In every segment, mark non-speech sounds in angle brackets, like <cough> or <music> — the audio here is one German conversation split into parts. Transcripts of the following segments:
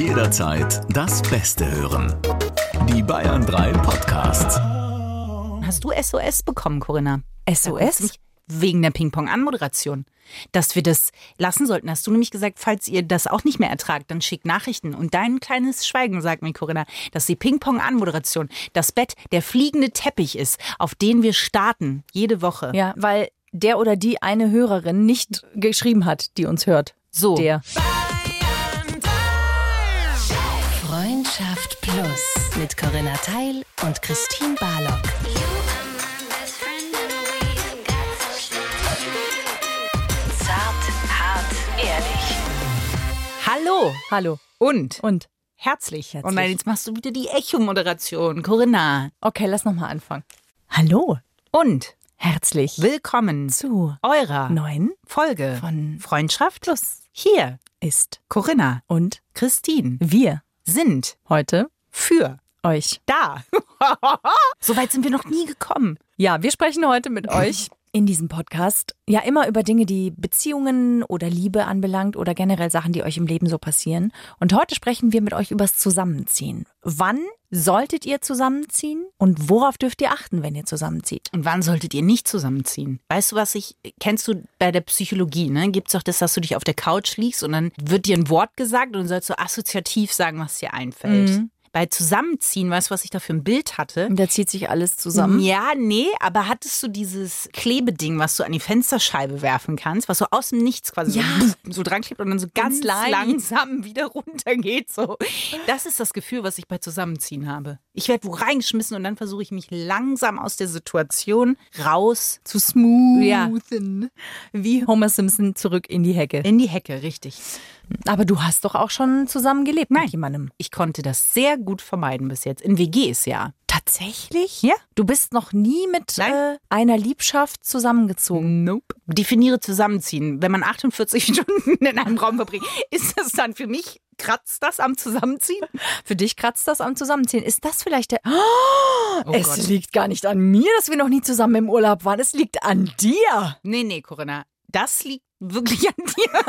Jederzeit das Beste hören. Die Bayern 3 Podcasts. Hast du SOS bekommen, Corinna? SOS? Wegen der Ping-Pong-Anmoderation. Dass wir das lassen sollten. Hast du nämlich gesagt, falls ihr das auch nicht mehr ertragt, dann schickt Nachrichten. Und dein kleines Schweigen sagt mir, Corinna, dass die Ping-Pong-Anmoderation das Bett, der fliegende Teppich ist, auf den wir starten, jede Woche. Ja, weil der oder die eine Hörerin nicht geschrieben hat, die uns hört. So. Der. Freundschaft Plus mit Corinna Teil und Christine Barlock. Zart, hart, ehrlich. Hallo Hallo. und Und? herzlich. Herzlich. Und nein, jetzt machst du wieder die Echo-Moderation, Corinna. Okay, lass nochmal anfangen. Hallo. Und Herzlich willkommen zu eurer neuen Folge von Freundschaft Plus. Hier, ist Corinna, und Christine wir sind heute für euch. da. <laughs> so weit sind wir noch nie gekommen. Ja, wir sprechen heute mit <clears throat> euch in diesem Podcast ja immer über Dinge, die Beziehungen oder Liebe anbelangt oder generell Sachen, die euch im Leben so passieren. Und heute sprechen wir mit euch übers Zusammenziehen. Wann solltet ihr zusammenziehen und worauf dürft ihr achten, wenn ihr zusammenzieht? Und wann solltet ihr nicht zusammenziehen? Weißt du, was ich, kennst du bei der Psychologie, ne? Gibt's doch das, dass du dich auf der Couch liegst und dann wird dir ein Wort gesagt und du sollst so assoziativ sagen, was dir einfällt. Bei Zusammenziehen, weißt du, was ich da für ein Bild hatte? Und da zieht sich alles zusammen. Ja, nee, aber hattest du dieses Klebeding, was du an die Fensterscheibe werfen kannst, was so aus dem Nichts quasi Ja. so, so dran klebt und dann so ganz leicht. langsam wieder runtergeht? So. Das ist das Gefühl, was ich bei Zusammenziehen habe. Ich werde wo reingeschmissen und dann versuche ich mich langsam aus der Situation raus Zu smoothen. Ja. Wie Homer Simpson zurück in die Hecke. in die Hecke, richtig. Aber du hast doch auch schon zusammen gelebt Nein. mit jemandem. Ich konnte das sehr gut vermeiden bis jetzt. In WGs ja. Tatsächlich? Ja. Du bist noch nie mit äh, einer Liebschaft zusammengezogen. Nope. Definiere zusammenziehen. Wenn man 48 <laughs> Stunden in einem Raum verbringt, ist das dann für mich, kratzt das am Zusammenziehen? Für dich kratzt das am Zusammenziehen. Ist das vielleicht der. Oh, <gasps> es Gott. liegt gar nicht an mir, dass wir noch nie zusammen im Urlaub waren. Es liegt an dir. Nee, nee, Corinna. Das liegt wirklich an dir.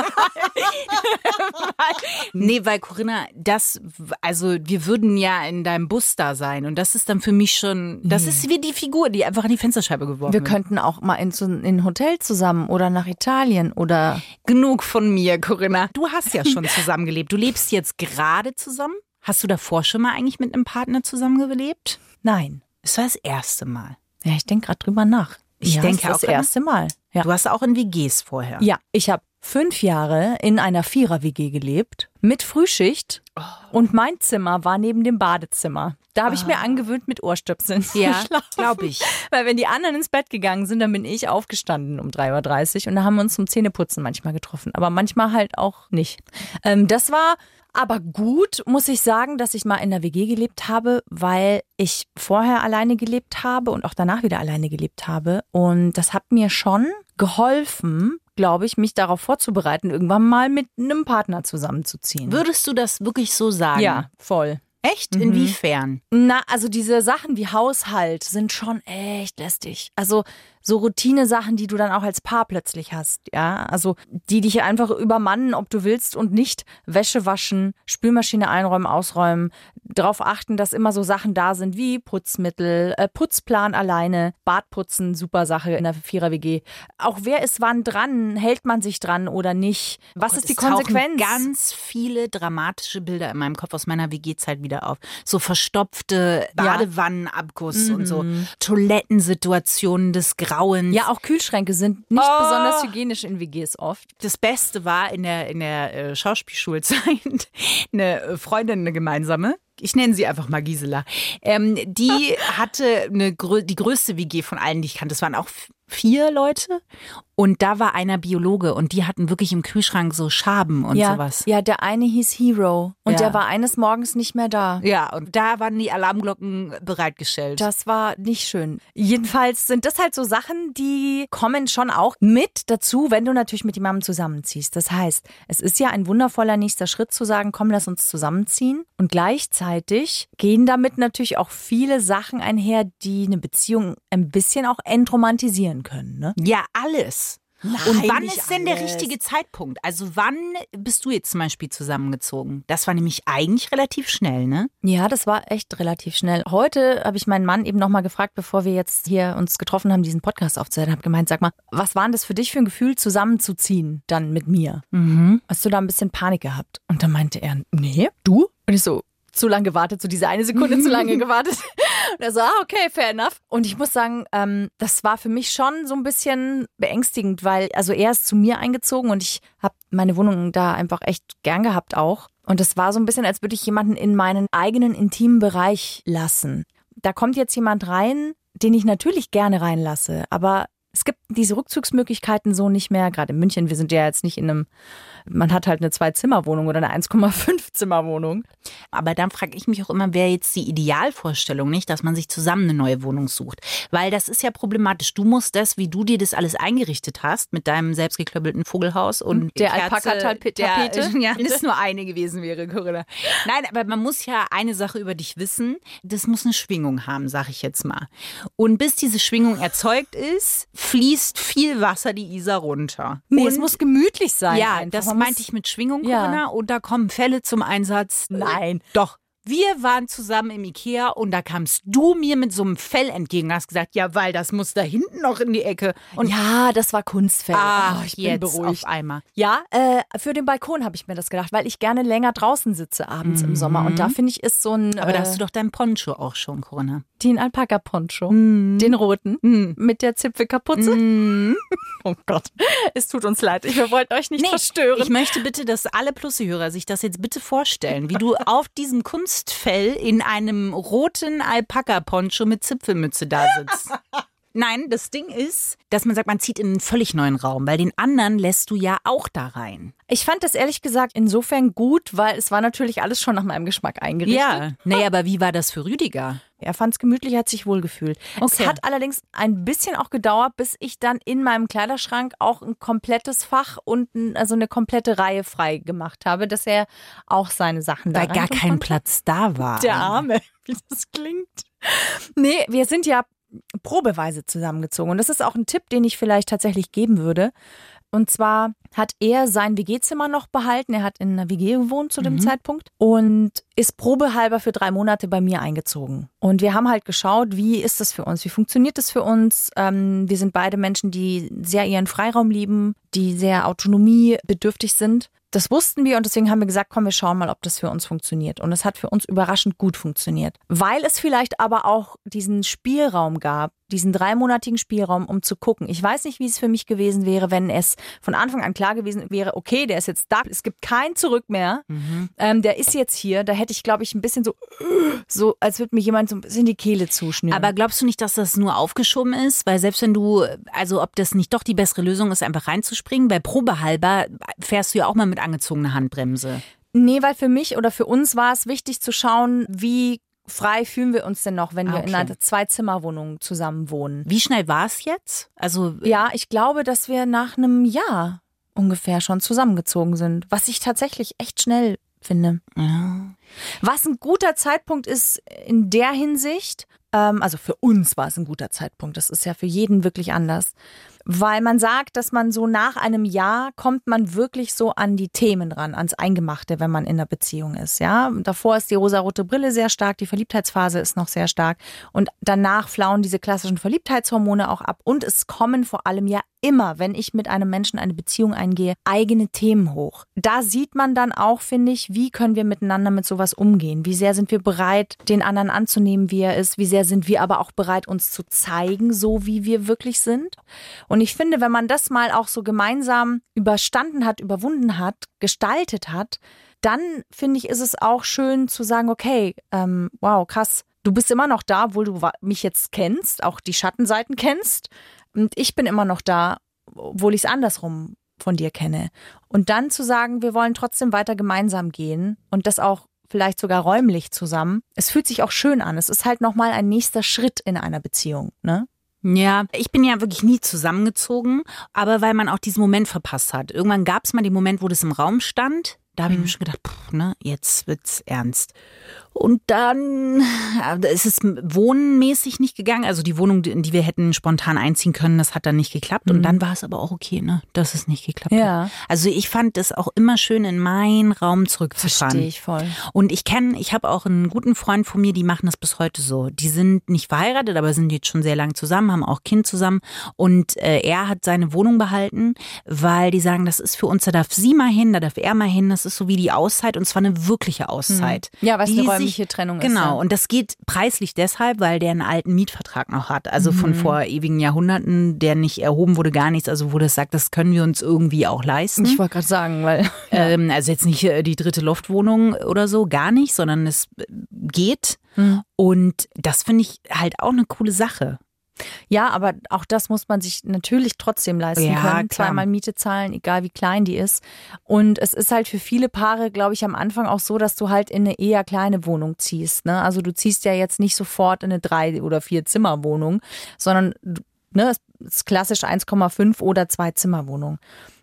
<laughs> nee, weil Corinna, das, also wir würden ja in deinem Bus da sein und das ist dann für mich schon, das ist wie die Figur, die einfach an die Fensterscheibe geworfen Wir wird. könnten auch mal in ein Hotel zusammen oder nach Italien oder. Genug von mir, Corinna. Du hast ja schon zusammengelebt. Du lebst jetzt gerade zusammen. Hast du davor schon mal eigentlich mit einem Partner zusammengelebt? Nein. Es war das erste Mal. Ja, ich denke gerade drüber nach. Ich ja, denke das auch das erste Mal. Ja. Du hast auch in WGs vorher. Ja, ich habe fünf Jahre in einer Vierer-WG gelebt, mit Frühschicht. Oh. Und mein Zimmer war neben dem Badezimmer. Da habe ich mir angewöhnt, mit Ohrstöpseln zu Ah. Ja, schlafen. glaube ich. Weil wenn die anderen ins Bett gegangen sind, dann bin ich aufgestanden um 3.30 Uhr und da haben wir uns zum Zähneputzen manchmal getroffen. Aber manchmal halt auch nicht. Ähm, das war aber gut, muss ich sagen, dass ich mal in der WG gelebt habe, weil ich vorher alleine gelebt habe und auch danach wieder alleine gelebt habe. Und das hat mir schon geholfen, glaube ich, mich darauf vorzubereiten, irgendwann mal mit einem Partner zusammenzuziehen. Würdest du das wirklich so sagen? Ja, voll. Echt? Inwiefern? Na, also diese Sachen wie Haushalt sind schon echt lästig. Also so Routine-Sachen, die du dann auch als Paar plötzlich hast, ja. Also die dich einfach übermannen, ob du willst und nicht Wäsche waschen, Spülmaschine einräumen, ausräumen, darauf achten, dass immer so Sachen da sind wie Putzmittel, äh, Putzplan alleine, Badputzen, super Sache in der Vierer-WG. Auch wer ist wann dran, hält man sich dran oder nicht? Was Gott, ist die Konsequenz? ganz viele dramatische Bilder in meinem Kopf aus meiner WG-Zeit wieder auf. So verstopfte Badewannenabguss und so Toilettensituationen des Grauens. ja, auch Kühlschränke sind nicht Oh. besonders hygienisch in WGs oft. Das Beste war in der, in der äh, Schauspielschulzeit <laughs> eine äh, Freundin, eine gemeinsame. Ich nenne sie einfach mal Gisela. Ähm, die <laughs> hatte eine, die größte WG von allen, die ich kannte. Das waren auch vier Leute. Und da war einer Biologe und die hatten wirklich im Kühlschrank so Schaben und ja, sowas. Ja, der eine hieß Hero und Ja. der war eines Morgens nicht mehr da. Ja, und da waren die Alarmglocken bereitgestellt. Das war nicht schön. Jedenfalls sind das halt so Sachen, die kommen schon auch mit dazu, wenn du natürlich mit jemandem zusammenziehst. Das heißt, es ist ja ein wundervoller nächster Schritt zu sagen, komm, lass uns zusammenziehen. Und gleichzeitig gehen damit natürlich auch viele Sachen einher, die eine Beziehung ein bisschen auch entromantisieren können. Ne? ja, alles. Und wann ist denn der alles. richtige Zeitpunkt? Also wann bist du jetzt zum Beispiel zusammengezogen? Das war nämlich eigentlich relativ schnell, ne? Ja, das war echt relativ schnell. Heute habe ich meinen Mann eben nochmal gefragt, bevor wir jetzt hier uns getroffen haben, diesen Podcast aufzuhören, habe gemeint, sag mal, was war denn das für dich für ein Gefühl, zusammenzuziehen dann mit mir? Mhm. Hast du da ein bisschen Panik gehabt? Und dann meinte er, nee, du? Und ich so, zu lange gewartet, so diese eine Sekunde zu lange <laughs> gewartet. <laughs> Und er so, ah, okay, fair enough. Und ich muss sagen, ähm, das war für mich schon so ein bisschen beängstigend, weil, also er ist zu mir eingezogen und ich habe meine Wohnung da einfach echt gern gehabt auch. Und es war so ein bisschen, als würde ich jemanden in meinen eigenen intimen Bereich lassen. Da kommt jetzt jemand rein, den ich natürlich gerne reinlasse, aber es gibt diese Rückzugsmöglichkeiten so nicht mehr, gerade in München. Wir sind ja jetzt nicht in einem, man hat halt eine Zwei-Zimmer-Wohnung oder eine 1,5-Zimmer-Wohnung. Aber dann frage ich mich auch immer, wäre jetzt die Idealvorstellung nicht, dass man sich zusammen eine neue Wohnung sucht? Weil das ist ja problematisch. Du musst das, wie du dir das alles eingerichtet hast, mit deinem selbstgeklöppelten Vogelhaus und Der Kerze, Alpaka-Tapete. der- <laughs> Ja, wenn es nur eine gewesen wäre, Corinna. Nein, aber man muss ja eine Sache über dich wissen. Das muss eine Schwingung haben, sag ich jetzt mal. Und bis diese Schwingung erzeugt ist, fließt viel Wasser die Isar runter. Nee, und es muss gemütlich sein. ja, einfach. das Man meinte ich mit Schwingung, Ja. Corinna. Und da kommen Fälle zum Einsatz. Nein. Doch. Wir waren zusammen im Ikea und da kamst du mir mit so einem Fell entgegen und hast gesagt, ja, weil das muss da hinten noch in die Ecke. Und ja, das war Kunstfell. ach, Oh, ich bin beruhigt. auf einmal. Ja, äh, für den Balkon habe ich mir das gedacht, weil ich gerne länger draußen sitze abends im Sommer. Und da finde ich, ist so ein Mhm. Aber da äh, hast du doch deinen Poncho auch schon, Corinna. den Alpaka-Poncho, Mhm. den roten, mit der Zipfelkapuze. <laughs> Oh Gott, es tut uns leid. Wir wollten euch nicht verstören. ich möchte bitte, dass alle Plusse-Hörer sich das jetzt bitte vorstellen, wie du auf diesem Kunstfell in einem roten Alpaka-Poncho mit Zipfelmütze da sitzt. <laughs> Nein, das Ding ist, dass man sagt, man zieht in einen völlig neuen Raum, weil den anderen lässt du ja auch da rein. Ich fand das ehrlich gesagt insofern gut, weil es war natürlich alles schon nach meinem Geschmack eingerichtet. Ja, nee, aber wie war das für Rüdiger? Er fand es gemütlich, hat sich wohlgefühlt. Okay. Es hat allerdings ein bisschen auch gedauert, bis ich dann in meinem Kleiderschrank auch ein komplettes Fach und ein, also eine komplette Reihe frei gemacht habe, dass er auch seine Sachen da Weil gar kein konnte. Platz da war. Der Arme, <laughs> wie das klingt. Nee, wir sind ja probeweise zusammengezogen. Und das ist auch ein Tipp, den ich vielleicht tatsächlich geben würde. Und zwar hat er sein WG-Zimmer noch behalten. Er hat in einer WG gewohnt zu dem Zeitpunkt und ist probehalber für drei Monate bei mir eingezogen. Und wir haben halt geschaut, wie ist das für uns? Wie funktioniert das für uns? Ähm, wir sind beide Menschen, die sehr ihren Freiraum lieben, die sehr autonomiebedürftig sind. Das wussten wir und deswegen haben wir gesagt, komm, wir schauen mal, ob das für uns funktioniert. Und es hat für uns überraschend gut funktioniert. Weil es vielleicht aber auch diesen Spielraum gab, diesen dreimonatigen Spielraum, um zu gucken. Ich weiß nicht, wie es für mich gewesen wäre, wenn es von Anfang an klar gewesen wäre, okay, der ist jetzt da, es gibt kein Zurück mehr. Ähm, der ist jetzt hier. Da hätte ich, glaube ich, ein bisschen so, so, als würde mir jemand so ein bisschen die Kehle zuschnüren. Aber glaubst du nicht, dass das nur aufgeschoben ist? Weil selbst wenn du, also ob das nicht doch die bessere Lösung ist, einfach reinzuspringen, weil probehalber fährst du ja auch mal mit angezogener Handbremse. Nee, weil für mich oder für uns war es wichtig zu schauen, wie frei fühlen wir uns denn noch, wenn Ah, wir in einer Zwei-Zimmer-Wohnung zusammen wohnen. Wie schnell war es jetzt? Also Ja, ich glaube, dass wir nach einem Jahr ungefähr schon zusammengezogen sind, was ich tatsächlich echt schnell finde. ja. Was ein guter Zeitpunkt ist in der Hinsicht, ähm, also für uns war es ein guter Zeitpunkt, das ist ja für jeden wirklich anders, weil man sagt, dass man so nach einem Jahr kommt man wirklich so an die Themen ran, ans Eingemachte, wenn man in einer Beziehung ist, ja. Davor ist die rosarote Brille sehr stark, die Verliebtheitsphase ist noch sehr stark und danach flauen diese klassischen Verliebtheitshormone auch ab und es kommen vor allem ja immer, wenn ich mit einem Menschen eine Beziehung eingehe, eigene Themen hoch. Da sieht man dann auch, finde ich, wie können wir miteinander mit sowas umgehen? Wie sehr sind wir bereit, den anderen anzunehmen, wie er ist? Wie sehr sind wir aber auch bereit, uns zu zeigen, so wie wir wirklich sind? Und ich finde, wenn man das mal auch so gemeinsam überstanden hat, überwunden hat, gestaltet hat, dann finde ich, ist es auch schön zu sagen, okay, ähm, wow, krass, du bist immer noch da, obwohl du mich jetzt kennst, auch die Schattenseiten kennst. Und ich bin immer noch da, obwohl ich es andersrum von dir kenne. Und dann zu sagen, wir wollen trotzdem weiter gemeinsam gehen und das auch vielleicht sogar räumlich zusammen. Es fühlt sich auch schön an. Es ist halt nochmal ein nächster Schritt in einer Beziehung, ne? Ja, ich bin ja wirklich nie zusammengezogen, aber weil man auch diesen Moment verpasst hat. Irgendwann gab es mal den Moment, wo das im Raum stand. Da habe ich mir schon gedacht, pff, ne, jetzt wird's ernst. Und dann äh, ist es wohnmäßig nicht gegangen. Also die Wohnung, in die wir hätten spontan einziehen können, das hat dann nicht geklappt. Und dann war es aber auch okay, ne, dass es nicht geklappt Ja. hat. Also ich fand es auch immer schön, in meinen Raum zurückzufahren. Verstehe ich voll. Und ich kenne, ich habe auch einen guten Freund von mir, die machen das bis heute so. Die sind nicht verheiratet, aber sind jetzt schon sehr lang zusammen, haben auch Kind zusammen. Und äh, er hat seine Wohnung behalten, weil die sagen, das ist für uns, da darf sie mal hin, da darf er mal hin. Das ist so wie die Auszeit und zwar eine wirkliche Auszeit. Ja, weil es Die eine sich- räumliche Trennung ist. Genau, ja. und das geht preislich deshalb, weil der einen alten Mietvertrag noch hat. Also Mhm. von vor ewigen Jahrhunderten, der nicht erhoben wurde, gar nichts. Also wo das sagt, das können wir uns irgendwie auch leisten. Ich wollte gerade sagen, weil <laughs> Ähm, also jetzt nicht äh, die dritte Loftwohnung oder so, gar nicht, sondern es äh, geht. Hm. Und das finde ich halt auch eine coole Sache. Ja, aber auch das muss man sich natürlich trotzdem leisten Ja, können. klar. Zweimal Miete zahlen, egal wie klein die ist. Und es ist halt für viele Paare, glaube ich, am Anfang auch so, dass du halt in eine eher kleine Wohnung ziehst. Ne? Also du ziehst ja jetzt nicht sofort in eine drei oder vier Zimmerwohnung, sondern ne, es ist klassisch 1,5 oder zwei Zimmerwohnung.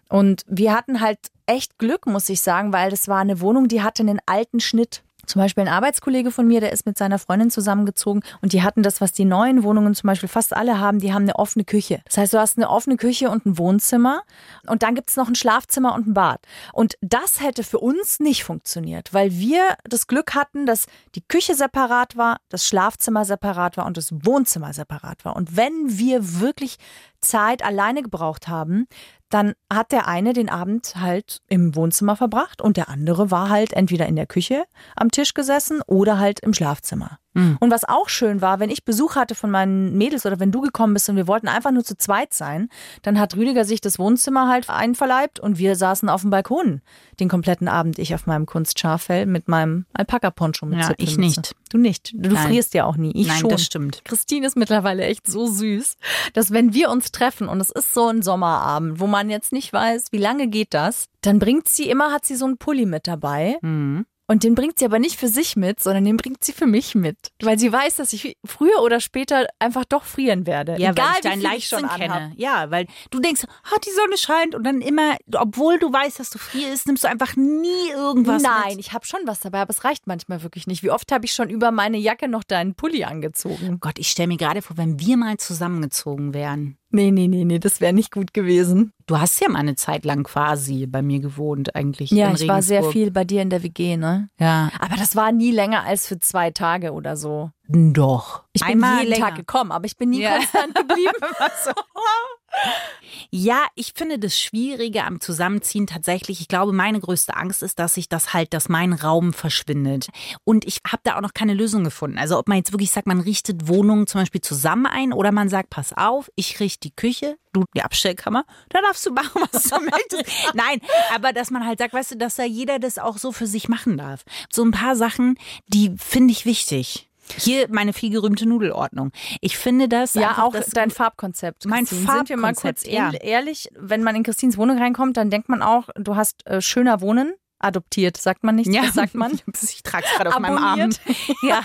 Und wir hatten halt echt Glück, muss ich sagen, weil das war eine Wohnung, die hatte einen alten Schnitt. Zum Beispiel ein Arbeitskollege von mir, der ist mit seiner Freundin zusammengezogen und die hatten das, was die neuen Wohnungen zum Beispiel fast alle haben, die haben eine offene Küche. Das heißt, du hast eine offene Küche und ein Wohnzimmer und dann gibt's noch ein Schlafzimmer und ein Bad. Und das hätte für uns nicht funktioniert, weil wir das Glück hatten, dass die Küche separat war, das Schlafzimmer separat war und das Wohnzimmer separat war. Und wenn wir wirklich Zeit alleine gebraucht haben, dann hat der eine den Abend halt im Wohnzimmer verbracht und der andere war halt entweder in der Küche am Tisch gesessen oder halt im Schlafzimmer. Und was auch schön war, wenn ich Besuch hatte von meinen Mädels oder wenn du gekommen bist und wir wollten einfach nur zu zweit sein, dann hat Rüdiger sich das Wohnzimmer halt einverleibt und wir saßen auf dem Balkon den kompletten Abend. Ich auf meinem Kunstscharfell mit meinem Alpaka-Poncho mit Ja, ich Zipfelmütze. nicht. Du nicht. Du Nein. frierst ja auch nie. Ich Nein, schon. das stimmt. Christine ist mittlerweile echt so süß, dass wenn wir uns treffen und es ist so ein Sommerabend, wo man jetzt nicht weiß, wie lange geht das, dann bringt sie immer, hat sie so einen Pulli mit dabei. Mhm. Und den bringt sie aber nicht für sich mit, sondern den bringt sie für mich mit. Weil sie weiß, dass ich früher oder später einfach doch frieren werde. Ja, Egal, weil ich viel ich schon Leichtsinn anhab. kenne. Ja, weil du denkst, ah, die Sonne scheint und dann immer, obwohl du weißt, dass du frierst, nimmst du einfach nie irgendwas Nein, mit. ich habe schon was dabei, aber es reicht manchmal wirklich nicht. Wie oft habe ich schon über meine Jacke noch deinen Pulli angezogen? Gott, ich stelle mir gerade vor, wenn wir mal zusammengezogen wären. Nee, nee, nee, nee, das wäre nicht gut gewesen. Du hast ja mal eine Zeit lang quasi bei mir gewohnt, eigentlich. Ja, ich war sehr viel bei dir in der WG, ne? Ja, Aber das war nie länger als für zwei Tage oder so. Doch. Ich bin Einmal jeden länger. Tag gekommen, aber ich bin nie Ja. konstant geblieben. <laughs> Ja, ich finde das Schwierige am Zusammenziehen tatsächlich, ich glaube, meine größte Angst ist, dass ich das halt, dass mein Raum verschwindet. Und ich habe da auch noch keine Lösung gefunden. Also ob man jetzt wirklich sagt, man richtet Wohnungen zum Beispiel zusammen ein oder man sagt, pass auf, ich richte die Küche, du die Abstellkammer, da darfst du machen, was du <laughs> möchtest. Nein, aber dass man halt sagt, weißt du, dass da jeder das auch so für sich machen darf. So ein paar Sachen, die finde ich wichtig. Hier meine vielgerühmte Nudelordnung. Ich finde das Ja, auch das dein Farbkonzept. Mein Christine. Sind wir mal kurz Farbkonzept, ja. ehrl- ehrlich, wenn man in Christines Wohnung reinkommt, dann denkt man auch, du hast äh, schöner Wohnen adoptiert, sagt man nicht, das sagt man. <laughs> Ich trage es gerade auf meinem Arm. Abonniert. <laughs> Ja.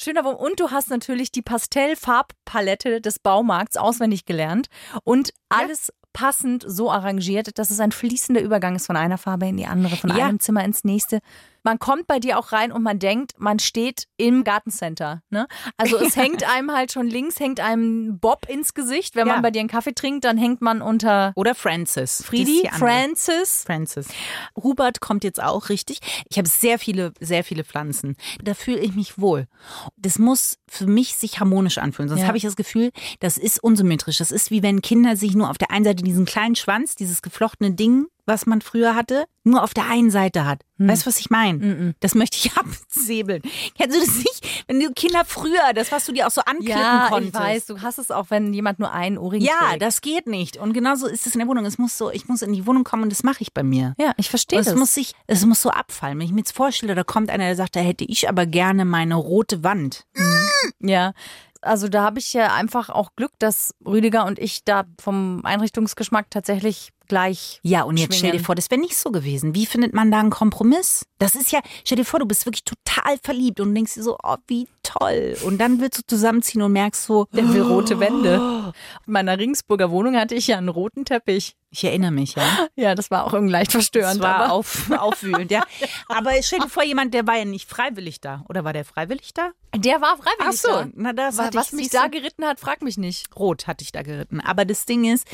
Schöner Wohnen. Und du hast natürlich die Pastellfarbpalette des Baumarkts auswendig gelernt und alles passend so arrangiert, dass es ein fließender Übergang ist von einer Farbe in die andere, von Ja. einem Zimmer ins nächste. Man kommt bei dir auch rein und man denkt, man steht im Gartencenter. Ne? Also es <laughs> hängt einem halt schon links, hängt einem Bob ins Gesicht. Wenn Ja. man bei dir einen Kaffee trinkt, dann hängt man unter Oder Francis. Friedi. Francis. Francis. Hubert kommt jetzt auch richtig. Ich habe sehr viele, sehr viele Pflanzen. Da fühle ich mich wohl. Das muss für mich sich harmonisch anfühlen. Sonst Ja. habe ich das Gefühl, das ist unsymmetrisch. Das ist wie wenn Kinder sich nur auf der einen Seite diesen kleinen Schwanz, dieses geflochtene Ding, was man früher hatte, nur auf der einen Seite hat. Weißt du, was ich meine? Das möchte ich <laughs> absäbeln. Kennst du das nicht? Wenn du Kinder früher, das, was du dir auch so anklippen Ja, konntest. ich weiß, du hast es auch, wenn jemand nur einen Ohrring Ja, trägt. das geht nicht. Und genauso ist es in der Wohnung. Es muss so, ich muss in die Wohnung kommen und das mache ich bei mir. Ja, ich verstehe das. es muss sich, es muss so abfallen. Wenn ich mir jetzt vorstelle, da kommt einer, der sagt, da hätte ich aber gerne meine rote Wand. Ja, also da habe ich ja einfach auch Glück, dass Rüdiger und ich da vom Einrichtungsgeschmack tatsächlich gleich. Ja, und jetzt stell dir schwingen. vor, das wäre nicht so gewesen. Wie findet man da einen Kompromiss? Das ist ja, stell dir vor, du bist wirklich total verliebt und denkst dir so, oh, wie toll. Und dann willst du zusammenziehen und merkst so, der will rote Wände. In meiner Ringsburger Wohnung hatte ich ja einen roten Teppich. Ich erinnere mich, ja. Ja, das war auch irgendwie leicht verstörend. Das war aber auf, aufwühlend, ja. Aber stell dir vor, jemand, der war ja nicht freiwillig da. Oder war der freiwillig da? der war freiwillig. Ach so, da. na das Was, hatte was ich, mich da geritten hat, frag mich nicht. Rot hatte ich da geritten. Aber das Ding ist,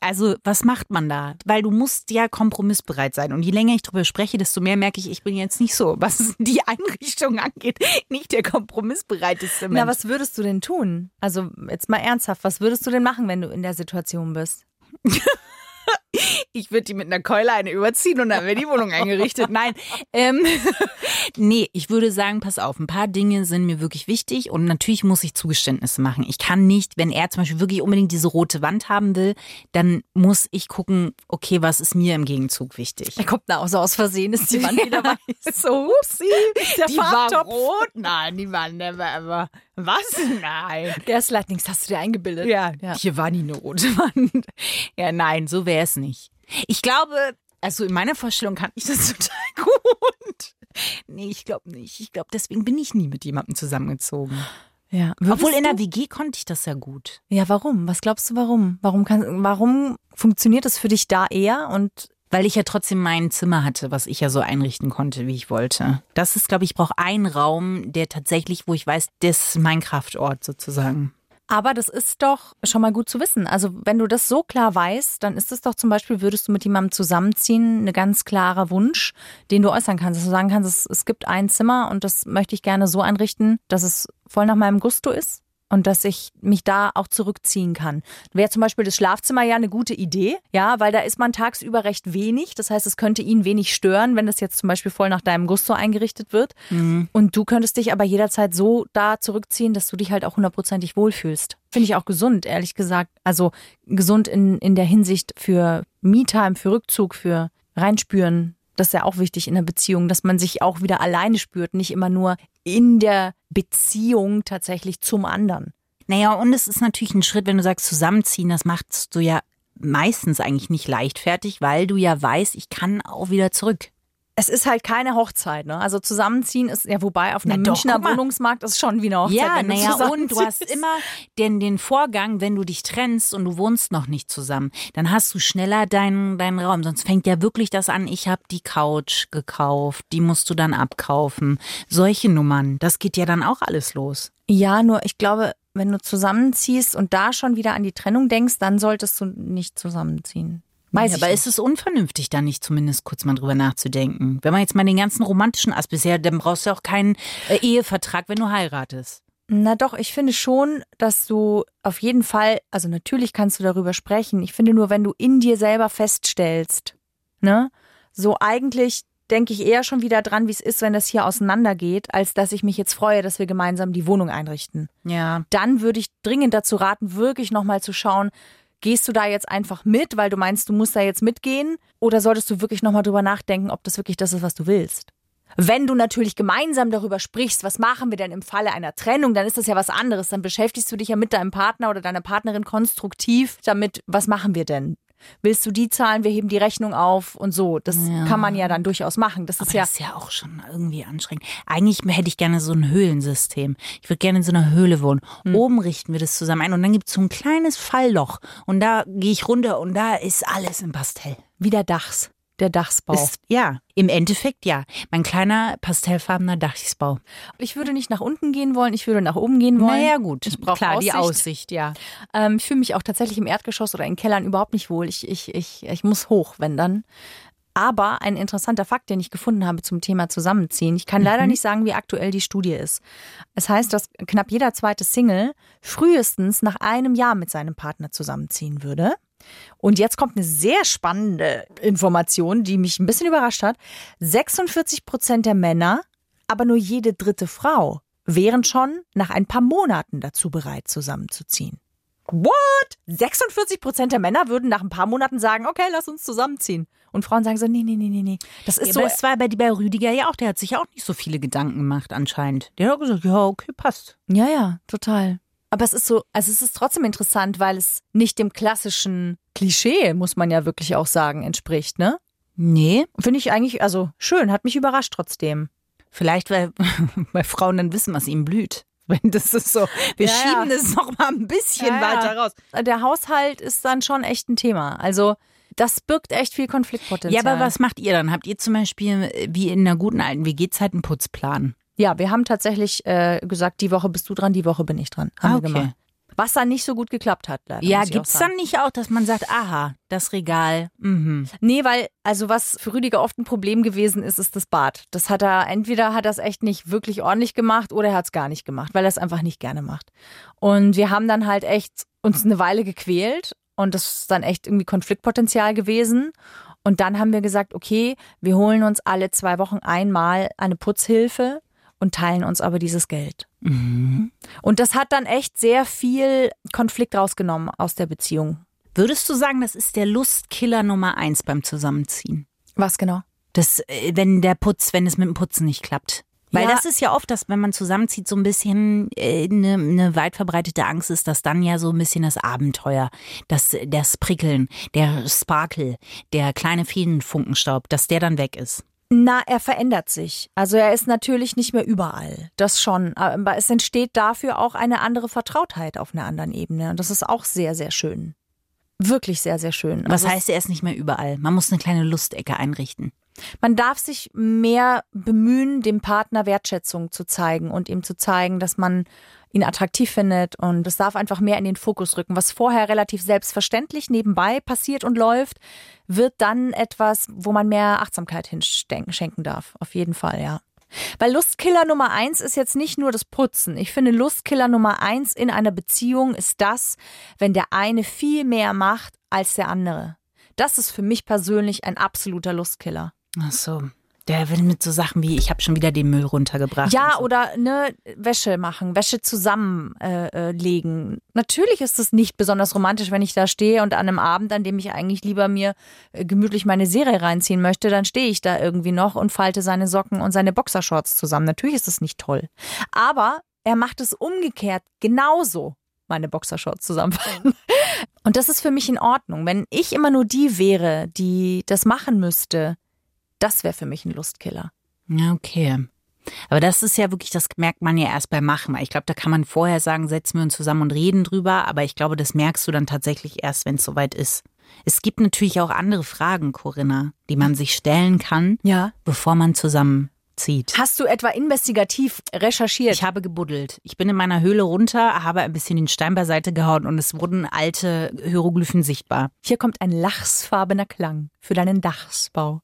also was macht man da? Weil du musst ja kompromissbereit sein. Und je länger ich drüber spreche, desto mehr merke ich, ich bin jetzt nicht so, was die Einrichtung angeht, nicht der kompromissbereiteste Mensch. Na, was würdest du denn tun? Also jetzt mal ernsthaft, was würdest du denn machen, wenn du in der Situation bist? <laughs> ich würde die mit einer Keule eine überziehen und dann wäre die Wohnung eingerichtet. Nein, ähm, <laughs> nee, ich würde sagen, pass auf, ein paar Dinge sind mir wirklich wichtig und natürlich muss ich Zugeständnisse machen. Ich kann nicht, wenn er zum Beispiel wirklich unbedingt diese rote Wand haben will, dann muss ich gucken, okay, was ist mir im Gegenzug wichtig? Er kommt nach Hause aus Versehen, ist die Wand wieder <laughs> weiß. So, upsie, Der die war Farbtopf. rot. Nein, die war never ever. Was? Nein. Gaslightings hast du dir eingebildet. Ja, ja. hier war nie eine rote Wand. Ja, nein, so wäre es nicht. Ich glaube, also in meiner Vorstellung kann ich das <laughs> total gut. Nee, ich glaube nicht. Ich glaube, deswegen bin ich nie mit jemandem zusammengezogen. ja. Obwohl in der WG konnte ich das ja gut. Ja, warum? Was glaubst du, warum? Warum, kann, warum funktioniert das für dich da eher und Weil ich ja trotzdem mein Zimmer hatte, was ich ja so einrichten konnte, wie ich wollte. Das ist, glaube ich, ich brauche einen Raum, der tatsächlich, wo ich weiß, das ist mein Kraftort sozusagen. Aber das ist doch schon mal gut zu wissen. Also wenn du das so klar weißt, dann ist es doch zum Beispiel, würdest du mit jemandem zusammenziehen, eine ganz klarer Wunsch, den du äußern kannst. Dass du sagen kannst, es, es gibt ein Zimmer und das möchte ich gerne so einrichten, dass es voll nach meinem Gusto ist und dass ich mich da auch zurückziehen kann. Wäre zum Beispiel das Schlafzimmer ja eine gute Idee, ja, weil da ist man tagsüber recht wenig. Das heißt, es könnte ihn wenig stören, wenn das jetzt zum Beispiel voll nach deinem Gusto eingerichtet wird. Und du könntest dich aber jederzeit so da zurückziehen, dass du dich halt auch hundertprozentig wohlfühlst. Finde ich auch gesund, ehrlich gesagt. Also gesund in, in der Hinsicht für Me-Time, für Rückzug, für Reinspüren. Das ist ja auch wichtig in der Beziehung, dass man sich auch wieder alleine spürt, nicht immer nur in der Beziehung tatsächlich zum anderen. Naja, und es ist natürlich ein Schritt, wenn du sagst, zusammenziehen, das machst du ja meistens eigentlich nicht leichtfertig, weil du ja weißt, ich kann auch wieder zurück. Es ist halt keine Hochzeit, ne? Also zusammenziehen ist ja wobei auf einem doch, Münchner. Wohnungsmarkt ist schon wie eine Hochzeit. Ja, naja, und du hast immer den, den Vorgang, wenn du dich trennst und du wohnst noch nicht zusammen, dann hast du schneller deinen, deinen Raum. Sonst fängt ja wirklich das an, ich habe die Couch gekauft, die musst du dann abkaufen. Solche Nummern, das geht ja dann auch alles los. Ja, nur ich glaube, wenn du zusammenziehst und da schon wieder an die Trennung denkst, dann solltest du nicht zusammenziehen. Weiß ja, aber nicht. ist es unvernünftig, da nicht zumindest kurz mal drüber nachzudenken? Wenn man jetzt mal den ganzen romantischen Ast bisher, dann brauchst du auch keinen äh, Ehevertrag, wenn du heiratest. Na doch, ich finde schon, dass du auf jeden Fall, also natürlich kannst du darüber sprechen. Ich finde nur, wenn du in dir selber feststellst, ne, so eigentlich denke ich eher schon wieder dran, wie es ist, wenn das hier auseinandergeht, als dass ich mich jetzt freue, dass wir gemeinsam die Wohnung einrichten. Ja. Dann würde ich dringend dazu raten, wirklich nochmal zu schauen, gehst du da jetzt einfach mit, weil du meinst, du musst da jetzt mitgehen, oder solltest du wirklich nochmal drüber nachdenken, ob das wirklich das ist, was du willst? Wenn du natürlich gemeinsam darüber sprichst, was machen wir denn im Falle einer Trennung, dann ist das ja was anderes. Dann beschäftigst du dich ja mit deinem Partner oder deiner Partnerin konstruktiv damit, was machen wir denn? Willst du die zahlen, wir heben die Rechnung auf und so. Das kann man ja dann durchaus machen. Das ist ja das ist ja auch schon irgendwie anstrengend. Eigentlich hätte ich gerne so ein Höhlensystem. Ich würde gerne in so einer Höhle wohnen. Hm. Oben richten wir das zusammen ein und dann gibt es so ein kleines Fallloch. Und da gehe ich runter und da ist alles im Pastell. wie der Dachs, der Dachsbau. Ist, ja, im Endeffekt ja. Mein kleiner pastellfarbener Dachsbau. ich würde nicht nach unten gehen wollen, ich würde nach oben gehen wollen. Naja, gut. Ich brauche Klar, die Aussicht. Aussicht, ja. Ähm, ich fühle mich auch tatsächlich im Erdgeschoss oder in Kellern überhaupt nicht wohl. Ich, ich, ich, ich muss hoch, wenn dann. Aber ein interessanter Fakt, den ich gefunden habe zum Thema Zusammenziehen. Ich kann leider nicht sagen, wie aktuell die Studie ist. Es heißt, dass knapp jeder zweite Single frühestens nach einem Jahr mit seinem Partner zusammenziehen würde. Und jetzt kommt eine sehr spannende Information, die mich ein bisschen überrascht hat. 46 Prozent der Männer, aber nur jede dritte Frau, wären schon nach ein paar Monaten dazu bereit, zusammenzuziehen. What? 46 Prozent der Männer würden nach ein paar Monaten sagen, okay, lass uns zusammenziehen. Und Frauen sagen so, nee, nee, nee, nee, nee. Das ist Ja, so. es war bei, bei Rüdiger ja auch, der hat sich ja auch nicht so viele Gedanken gemacht anscheinend. Der hat auch gesagt, ja, okay, passt. Ja, ja, total. Aber es ist so, also es ist trotzdem interessant, weil es nicht dem klassischen Klischee, muss man ja wirklich auch sagen, entspricht, ne? Nee, Finde ich eigentlich, also schön, hat mich überrascht trotzdem. vielleicht weil, <laughs> weil Frauen dann wissen, was ihnen blüht. Wenn das ist so, wir Ja, ja. schieben das noch mal ein bisschen Ja, ja. weiter raus. Der Haushalt ist dann schon echt ein Thema. Also das birgt echt viel Konfliktpotenzial. Ja, aber was macht ihr dann? Habt ihr zum Beispiel, äh, wie in einer guten alten WG-Zeit, einen Putzplan? Ja, wir haben tatsächlich äh, gesagt, die Woche bist du dran, die Woche bin ich dran. Haben Ah, wir okay. gemacht. Was dann nicht so gut geklappt hat, leider. Ja, gibt's dann nicht auch, dass man sagt, aha, das Regal, mhm. Nee, weil, also was für Rüdiger oft ein Problem gewesen ist, ist das Bad. Das hat er, entweder hat er es echt nicht wirklich ordentlich gemacht oder er hat es gar nicht gemacht, weil er es einfach nicht gerne macht. Und wir haben dann halt echt uns eine Weile gequält und das ist dann echt irgendwie Konfliktpotenzial gewesen. Und dann haben wir gesagt, okay, wir holen uns alle zwei Wochen einmal eine Putzhilfe und teilen uns aber dieses Geld. Und das hat dann echt sehr viel Konflikt rausgenommen aus der Beziehung. Würdest du sagen, das ist der Lustkiller Nummer eins beim Zusammenziehen? Was genau? Das, äh, wenn der Putz, wenn es mit dem Putzen nicht klappt. Weil Ja. das ist ja oft, dass wenn man zusammenzieht, so ein bisschen eine äh, ne weit verbreitete Angst ist, dass dann ja so ein bisschen das Abenteuer, das, das Prickeln, der Sparkle, der kleine Fädenfunkenstaub, dass der dann weg ist. Na, er verändert sich. Also er ist natürlich nicht mehr überall. Das schon. Aber es entsteht dafür auch eine andere Vertrautheit auf einer anderen Ebene. Und das ist auch sehr, sehr schön. Wirklich sehr, sehr schön. Was Also heißt, er ist nicht mehr überall? Man muss eine kleine Lustecke einrichten. Man darf sich mehr bemühen, dem Partner Wertschätzung zu zeigen und ihm zu zeigen, dass man ihn attraktiv findet und es darf einfach mehr in den Fokus rücken. Was vorher relativ selbstverständlich nebenbei passiert und läuft, wird dann etwas, wo man mehr Achtsamkeit hinschenken darf. Auf jeden Fall, ja. Weil Lustkiller Nummer eins ist jetzt nicht nur das Putzen. Ich finde, Lustkiller Nummer eins in einer Beziehung ist das, wenn der eine viel mehr macht als der andere. Das ist für mich persönlich ein absoluter Lustkiller. Ach so. Der will mit so Sachen wie, ich habe schon wieder den Müll runtergebracht. Ja, so. oder ne, Wäsche machen, Wäsche zusammenlegen. Äh, äh. Natürlich ist es nicht besonders romantisch, wenn ich da stehe und an einem Abend, an dem ich eigentlich lieber mir äh, gemütlich meine Serie reinziehen möchte, dann stehe ich da irgendwie noch und falte seine Socken und seine Boxershorts zusammen. Natürlich ist es nicht toll. Aber er macht es umgekehrt genauso, meine Boxershorts zusammenfalten. <laughs> Und das ist für mich in Ordnung. Wenn ich immer nur die wäre, die das machen müsste, das wäre für mich ein Lustkiller. Ja, okay. Aber das ist ja wirklich, das merkt man ja erst beim Machen. Ich glaube, da kann man vorher sagen, setzen wir uns zusammen und reden drüber. Aber ich glaube, das merkst du dann tatsächlich erst, wenn es soweit ist. Es gibt natürlich auch andere Fragen, Corinna, die man sich stellen kann, Ja. bevor man zusammenzieht. Hast du etwa investigativ recherchiert? Ich habe gebuddelt. Ich bin in meiner Höhle runter, habe ein bisschen den Stein beiseite gehauen und es wurden alte Hieroglyphen sichtbar. Hier kommt ein lachsfarbener Klang für deinen Dachsbau.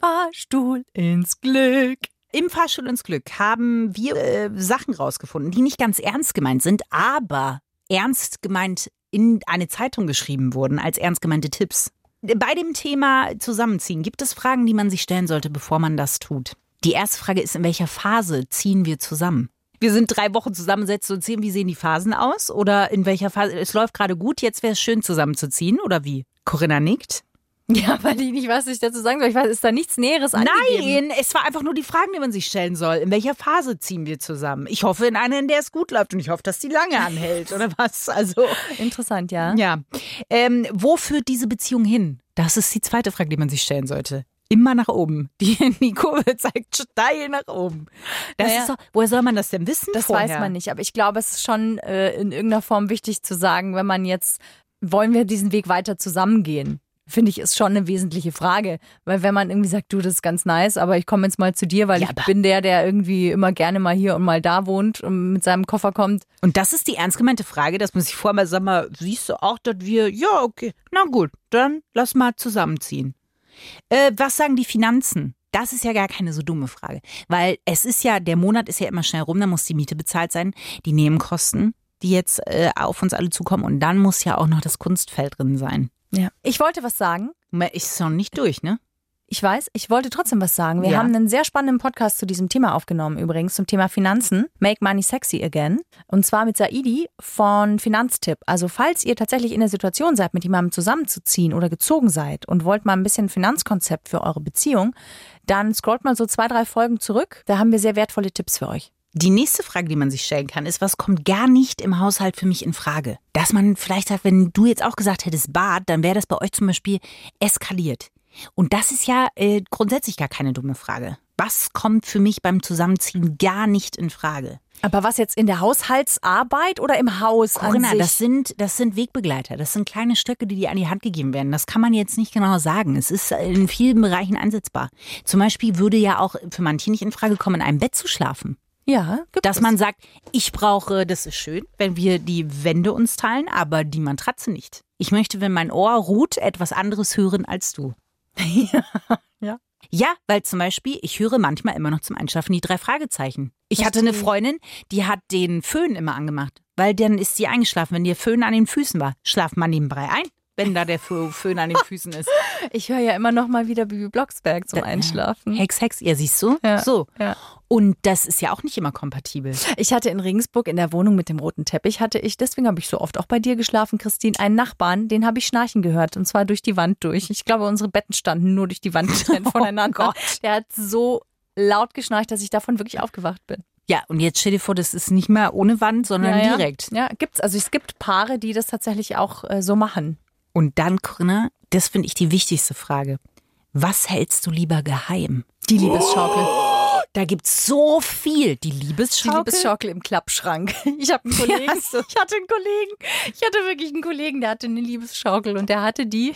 Fahrstuhl ins Glück. Im Fahrstuhl ins Glück haben wir äh, Sachen rausgefunden, die nicht ganz ernst gemeint sind, aber ernst gemeint in eine Zeitung geschrieben wurden als ernst gemeinte Tipps. Bei dem Thema Zusammenziehen gibt es Fragen, die man sich stellen sollte, bevor man das tut. Die erste Frage ist, in welcher Phase ziehen wir zusammen? Wir sind drei Wochen zusammen, setzen uns hin, wie sehen die Phasen aus? Oder in welcher Phase? Es läuft gerade gut, jetzt wäre es schön zusammenzuziehen, oder wie? Corinna nickt. <laughs> Ja, weil ich nicht weiß, was ich dazu sagen soll. Ich weiß, ist da nichts Näheres angegeben? Nein, es war einfach nur die Fragen, die man sich stellen soll. In welcher Phase ziehen wir zusammen? Ich hoffe in einer, in der es gut läuft und ich hoffe, dass die lange anhält oder was. Also Interessant, ja. ja, ähm, wo führt diese Beziehung hin? Das ist die zweite Frage, die man sich stellen sollte. Immer nach oben. Die, <laughs> die Kurve zeigt steil nach oben. Das Naja. ist doch, woher soll man das denn wissen? Das vorher? weiß man nicht, aber ich glaube, es ist schon äh, in irgendeiner Form wichtig zu sagen, wenn man jetzt, wollen wir diesen Weg weiter zusammengehen? Finde ich, ist schon eine wesentliche Frage. Weil wenn man irgendwie sagt, du, das ist ganz nice, aber ich komme jetzt mal zu dir, weil Ja, ich bin der, der irgendwie immer gerne mal hier und mal da wohnt und mit seinem Koffer kommt. Und das ist die ernst gemeinte Frage, dass man sich vorher mal sagt, mal, siehst du auch, dass wir, ja, okay, na gut, dann lass mal zusammenziehen. Äh, was sagen die Finanzen? Das ist ja gar keine so dumme Frage. Weil es ist ja, der Monat ist ja immer schnell rum, dann muss die Miete bezahlt sein, die Nebenkosten, die jetzt äh, auf uns alle zukommen und dann muss ja auch noch das Kunstfeld drin sein. Ja. Ich wollte was sagen. Man ist noch nicht durch, ne? Ich weiß, ich wollte trotzdem was sagen. Wir Ja. haben einen sehr spannenden Podcast zu diesem Thema aufgenommen, übrigens zum Thema Finanzen. Make Money Sexy Again. Und zwar mit Saidi von Finanztipp. Also, falls ihr tatsächlich in der Situation seid, mit jemandem zusammenzuziehen oder gezogen seid und wollt mal ein bisschen Finanzkonzept für eure Beziehung, dann scrollt mal so zwei, drei Folgen zurück. Da haben wir sehr wertvolle Tipps für euch. Die nächste Frage, die man sich stellen kann, ist, was kommt gar nicht im Haushalt für mich in Frage? Dass man vielleicht sagt, wenn du jetzt auch gesagt hättest Bad, dann wäre das bei euch zum Beispiel eskaliert. Und das ist ja äh, grundsätzlich gar keine dumme Frage. Was kommt für mich beim Zusammenziehen gar nicht in Frage? Aber was jetzt in der Haushaltsarbeit oder im Haus Corinna, an sich? das sind, das sind Wegbegleiter. Das sind kleine Stöcke, die dir an die Hand gegeben werden. Das kann man jetzt nicht genau sagen. Es ist in vielen Bereichen einsetzbar. Zum Beispiel würde ja auch für manche nicht in Frage kommen, in einem Bett zu schlafen. Ja, Dass es. man sagt, ich brauche, das ist schön, wenn wir die Wände uns teilen, aber die Matratze nicht. Ich möchte, wenn mein Ohr ruht, etwas anderes hören als du. <laughs> Ja. Ja, weil zum Beispiel, ich höre manchmal immer noch zum Einschlafen die drei Fragezeichen. Ich hatte eine Freundin, die hat den Föhn immer angemacht, weil dann ist sie eingeschlafen, wenn der Föhn an den Füßen war. Schlaft man nebenbei ein, wenn da der Fö- Föhn an den Füßen ist. <laughs> Ich höre ja immer noch mal wieder Bibi Blocksberg zum Einschlafen. Hex, Hex, ja, siehst du? Ja, So. ja. Und das ist ja auch nicht immer kompatibel. Ich hatte in Regensburg in der Wohnung mit dem roten Teppich, hatte ich, deswegen habe ich so oft auch bei dir geschlafen, Christine, einen Nachbarn, den habe ich schnarchen gehört und zwar durch die Wand durch. Ich glaube, unsere Betten standen nur durch die Wand <laughs> getrennt voneinander. Gott. Der hat so laut geschnarcht, dass ich davon wirklich aufgewacht bin. Ja, und jetzt stell dir vor, das ist nicht mehr ohne Wand, sondern ja, ja. direkt. Ja, gibt's. Also es gibt Paare, die das tatsächlich auch äh, so machen. Und dann, Corinna, das finde ich die wichtigste Frage. Was hältst du lieber geheim? Die Liebesschaukel. Da gibt's so viel. Die Die Liebesschaukel. Liebesschaukel im Klappschrank. <laughs> Ich habe einen Kollegen. Ja. Ich hatte einen Kollegen. Ich hatte wirklich einen Kollegen, der hatte eine Liebesschaukel und der hatte die.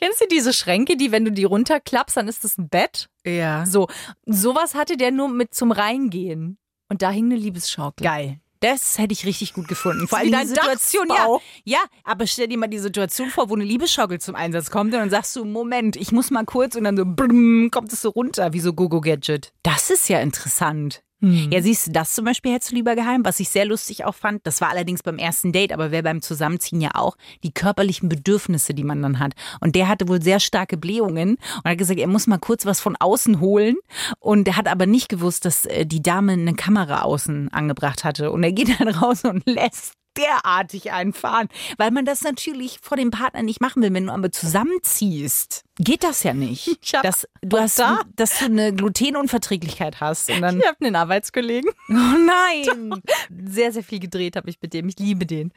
Kennst du diese Schränke, die, wenn du die runterklappst, dann ist das ein Bett? Ja. So, sowas hatte der nur mit zum Reingehen. Und da hing eine Liebesschaukel. Geil. Das hätte ich richtig gut gefunden. Vor allem die Situation, ja. Ja, aber stell dir mal die Situation vor, wo eine Liebesschaukel zum Einsatz kommt und dann sagst du, Moment, ich muss mal kurz und dann so brumm, kommt es so runter, wie so Gogo Gadget. Das ist ja interessant. Ja, siehst du, das zum Beispiel hättest du lieber geheim, was ich sehr lustig auch fand. Das war allerdings beim ersten Date, aber wäre beim Zusammenziehen ja auch die körperlichen Bedürfnisse, die man dann hat. Und der hatte wohl sehr starke Blähungen und hat gesagt, er muss mal kurz was von außen holen. Und er hat aber nicht gewusst, dass äh, die Dame eine Kamera außen angebracht hatte. Und er geht dann <laughs> raus und lässt derartig einfahren, weil man das natürlich vor dem Partner nicht machen will. Wenn du aber zusammenziehst, geht das ja nicht. <laughs> Ich hab dass, du hast, da- dass du eine Glutenunverträglichkeit hast und dann Ich habe einen Arbeitskollegen. <laughs> Oh nein! <laughs> Sehr, sehr viel gedreht habe ich mit dem. Ich liebe den.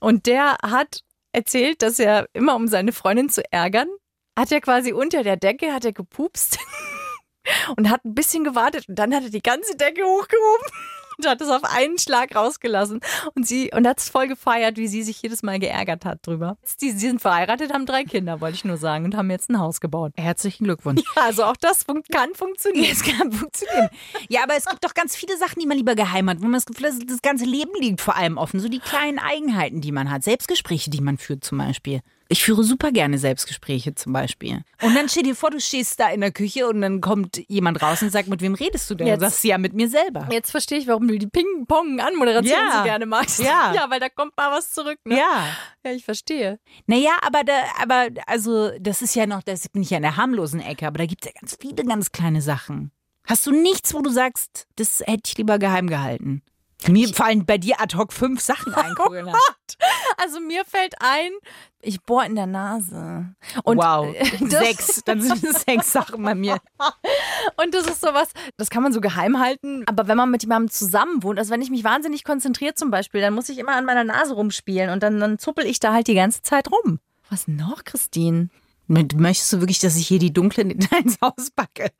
Und der hat erzählt, dass er immer, um seine Freundin zu ärgern, hat er quasi unter der Decke, hat er gepupst und hat ein bisschen gewartet und dann hat er die ganze Decke hochgehoben und hat es auf einen Schlag rausgelassen und sie und hat es voll gefeiert, wie sie sich jedes Mal geärgert hat drüber. Die, sie sind verheiratet, haben drei Kinder, wollte ich nur sagen, und haben jetzt ein Haus gebaut. Herzlichen Glückwunsch. Also auch das fun kann funktionieren. Es kann funktionieren. Ja, aber es gibt doch ganz viele Sachen, die man lieber geheim hat, wo man das Gefühl hat, das ganze Leben liegt vor allem offen. So die kleinen Eigenheiten, die man hat. Selbstgespräche, die man führt zum Beispiel. Ich führe super gerne Selbstgespräche zum Beispiel. Und dann stell dir vor, du stehst da in der Küche und dann kommt jemand raus und sagt, mit wem redest du denn? Jetzt- Du sagst, ja, mit mir selber. Jetzt verstehe ich, warum du die Ping-Pong-Anmoderation Ja. so gerne magst. Ja. <laughs> ja, weil da kommt mal was zurück. Ne? Ja. ja, ich verstehe. Naja, aber da, aber also, das ist ja noch, das bin ich ja in der harmlosen Ecke, aber da gibt es ja ganz viele ganz kleine Sachen. Hast du nichts, wo du sagst, das hätte ich lieber geheim gehalten? Mir fallen bei dir ad hoc fünf Sachen ein, Corinna. Also mir fällt ein, ich bohr in der Nase. Und wow. <laughs> <laughs> Sechs. Dann sind es sechs Sachen bei mir. <laughs> Und das ist sowas, das kann man so geheim halten. Aber wenn man mit jemandem zusammen wohnt, also wenn ich mich wahnsinnig konzentriere zum Beispiel, dann muss ich immer an meiner Nase rumspielen und dann, dann zuppel ich da halt die ganze Zeit rum. Was noch, Christine? Möchtest du wirklich, dass ich hier die dunklen ins <laughs> Haus packe?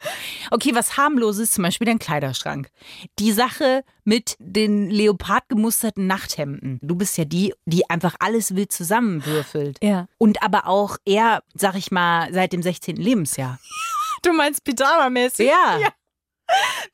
Okay, was harmloses, zum Beispiel dein Kleiderschrank. Die Sache mit den leopardgemusterten Nachthemden. Du bist ja die, die einfach alles wild zusammenwürfelt. Ja. Und aber auch eher, sag ich mal, seit dem 16. Lebensjahr. <laughs> Du meinst Pyjama-mäßig? Ja.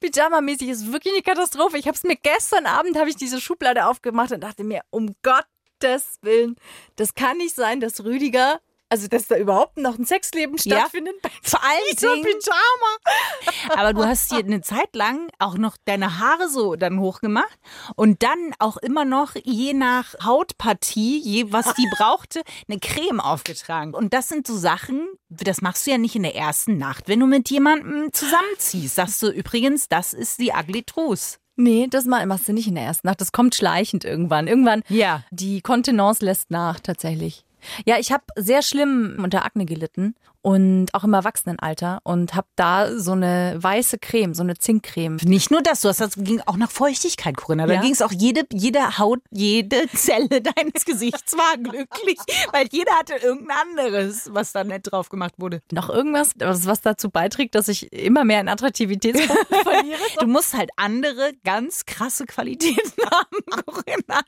Pyjama-mäßig ist wirklich eine Katastrophe. Ich habe es mir gestern Abend, habe ich diese Schublade aufgemacht und dachte mir, um Gottes Willen, das kann nicht sein, dass Rüdiger, also dass da überhaupt noch ein Sexleben Ja. stattfindet. Vor allen <laughs> So Pyjama. aber du hast dir eine Zeit lang auch noch deine Haare so dann hochgemacht und dann auch immer noch je nach Hautpartie, je was die <laughs> brauchte, eine Creme aufgetragen. Und das sind so Sachen, das machst du ja nicht in der ersten Nacht, wenn du mit jemandem zusammenziehst. Sagst du übrigens, das ist die Ugly Truth. Nee, das machst du nicht in der ersten Nacht. Das kommt schleichend irgendwann. Irgendwann, Ja. die Kontenance lässt nach, tatsächlich. Ja, ich habe sehr schlimm unter Akne gelitten und auch im Erwachsenenalter und habe da so eine weiße Creme, so eine Zinkcreme. Nicht nur das, du hast das ging auch nach Feuchtigkeit, Corinna. Da Ja. ging es auch jede, jede Haut, jede Zelle <laughs> deines Gesichts war glücklich, weil jeder hatte irgendein anderes, was da nett drauf gemacht wurde. Noch irgendwas, was, dazu beiträgt, dass ich immer mehr in Attraktivitätspunkten <laughs> verliere? Du musst halt andere ganz krasse Qualitäten <laughs> haben, Corinna.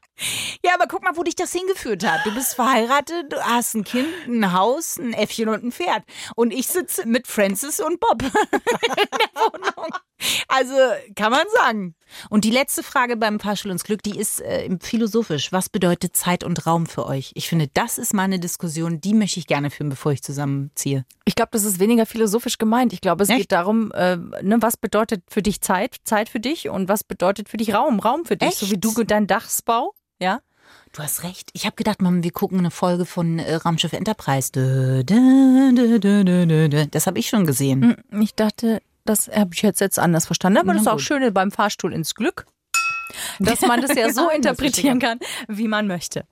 Ja, aber guck mal, wo dich das hingeführt hat. Du bist verheiratet, du hast ein Kind, ein Haus, ein Äffchen und ein Pferd. Und ich sitze mit Francis und Bob <laughs> in der Wohnung. Also kann man sagen. Und die letzte Frage beim Fahrstuhl ins Glück, die ist äh, philosophisch. Was bedeutet Zeit und Raum für euch? Ich finde, das ist mal eine Diskussion, die möchte ich gerne führen, bevor ich zusammenziehe. Ich glaube, das ist weniger philosophisch gemeint. Ich glaube, es Echt? geht darum, äh, ne, was bedeutet für dich Zeit, Zeit für dich und was bedeutet für dich Raum, Raum für dich, Echt? so wie du dein Dachsbau, ja? Du hast recht. Ich habe gedacht, Mama, wir gucken eine Folge von äh, Raumschiff Enterprise. Dö, dö, dö. Das habe ich schon gesehen. Hm, Ich dachte, das habe ich jetzt, jetzt anders verstanden. Aber Na das ist auch gut. schön beim Fahrstuhl ins Glück. Dass man das ja <laughs> so interpretieren kann, wie man möchte.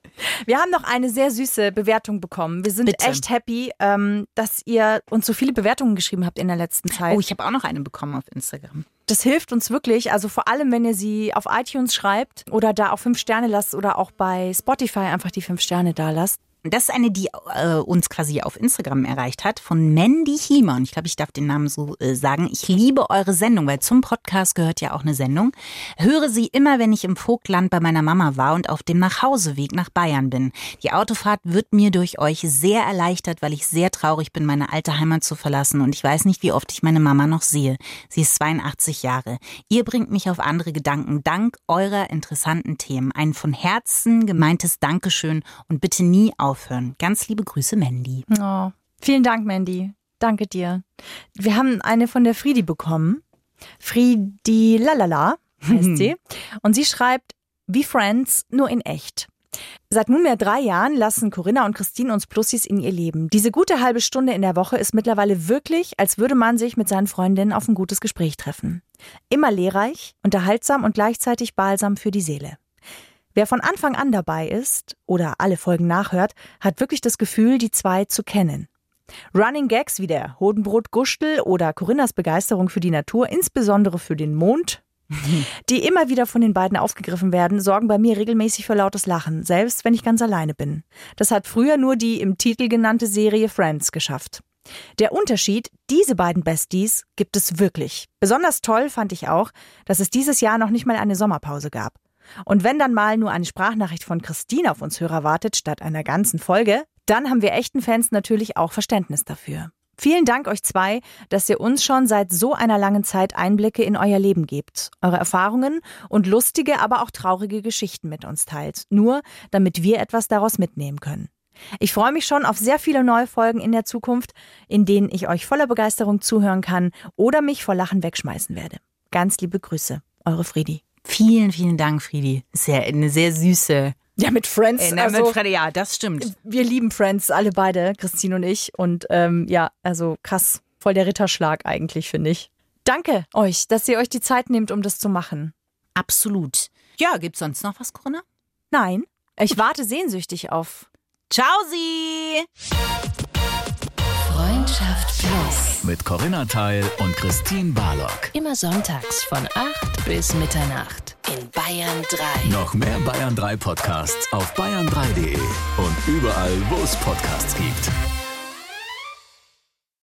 Wir haben noch eine sehr süße Bewertung bekommen. Wir sind Bitte. echt happy, ähm, dass ihr uns so viele Bewertungen geschrieben habt in der letzten Zeit. Oh, ich habe auch noch eine bekommen auf Instagram. Das hilft uns wirklich. Also vor allem, wenn ihr sie auf iTunes schreibt oder da auch fünf Sterne lasst oder auch bei Spotify einfach die fünf Sterne da lasst. Das ist eine, die äh, uns quasi auf Instagram erreicht hat, von Mandy Hiemer. Und ich glaube, ich darf den Namen so äh, sagen. Ich liebe eure Sendung, weil zum Podcast gehört ja auch eine Sendung. Höre sie immer, wenn ich im Vogtland bei meiner Mama war und auf dem Nachhauseweg nach Bayern bin. Die Autofahrt wird mir durch euch sehr erleichtert, weil ich sehr traurig bin, meine alte Heimat zu verlassen. Und ich weiß nicht, wie oft ich meine Mama noch sehe. Sie ist 82 Jahre. Ihr bringt mich auf andere Gedanken, dank eurer interessanten Themen. Ein von Herzen gemeintes Dankeschön und bitte nie aufhören. Ganz liebe Grüße, Mandy. Oh, vielen Dank, Mandy. Danke dir. Wir haben eine von der Friedi bekommen. Friedi Lalala heißt <laughs> sie. Und sie schreibt, wie Friends, nur in echt. Seit nunmehr drei Jahren lassen Corinna und Christine uns Plussis in ihr Leben. Diese gute halbe Stunde in der Woche ist mittlerweile wirklich, als würde man sich mit seinen Freundinnen auf ein gutes Gespräch treffen. Immer lehrreich, unterhaltsam und gleichzeitig balsam für die Seele. Wer von Anfang an dabei ist oder alle Folgen nachhört, hat wirklich das Gefühl, die zwei zu kennen. Running Gags wie der Hodenbrot Gustel oder Corinnas Begeisterung für die Natur, insbesondere für den Mond, <laughs> die immer wieder von den beiden aufgegriffen werden, sorgen bei mir regelmäßig für lautes Lachen, selbst wenn ich ganz alleine bin. Das hat früher nur die im Titel genannte Serie Friends geschafft. Der Unterschied, diese beiden Besties gibt es wirklich. Besonders toll fand ich auch, dass es dieses Jahr noch nicht mal eine Sommerpause gab. Und wenn dann mal nur eine Sprachnachricht von Christine auf uns Hörer wartet, statt einer ganzen Folge, dann haben wir echten Fans natürlich auch Verständnis dafür. Vielen Dank euch zwei, dass ihr uns schon seit so einer langen Zeit Einblicke in euer Leben gebt, eure Erfahrungen und lustige, aber auch traurige Geschichten mit uns teilt, nur damit wir etwas daraus mitnehmen können. Ich freue mich schon auf sehr viele neue Folgen in der Zukunft, in denen ich euch voller Begeisterung zuhören kann oder mich vor Lachen wegschmeißen werde. Ganz liebe Grüße, eure Friedi. Vielen, vielen Dank, Friedi. Sehr, eine sehr süße. Ja, mit Friends. Äh, na, mit Freddy, ja, das stimmt. wir lieben Friends, alle beide, Christine und ich. Und ähm, ja, also krass, voll der Ritterschlag eigentlich, finde ich. Danke euch, dass ihr euch die Zeit nehmt, um das zu machen. Absolut. Ja, gibt's sonst noch was, Corinna? Nein, ich warte sehnsüchtig auf. Ciao, Sie! Freundschaft Plus. Mit Corinna Teil und Christine Barlock. Immer sonntags von 8 bis Mitternacht in Bayern 3. Noch mehr Bayern 3 Podcasts auf bayern3.de und überall, wo es Podcasts gibt.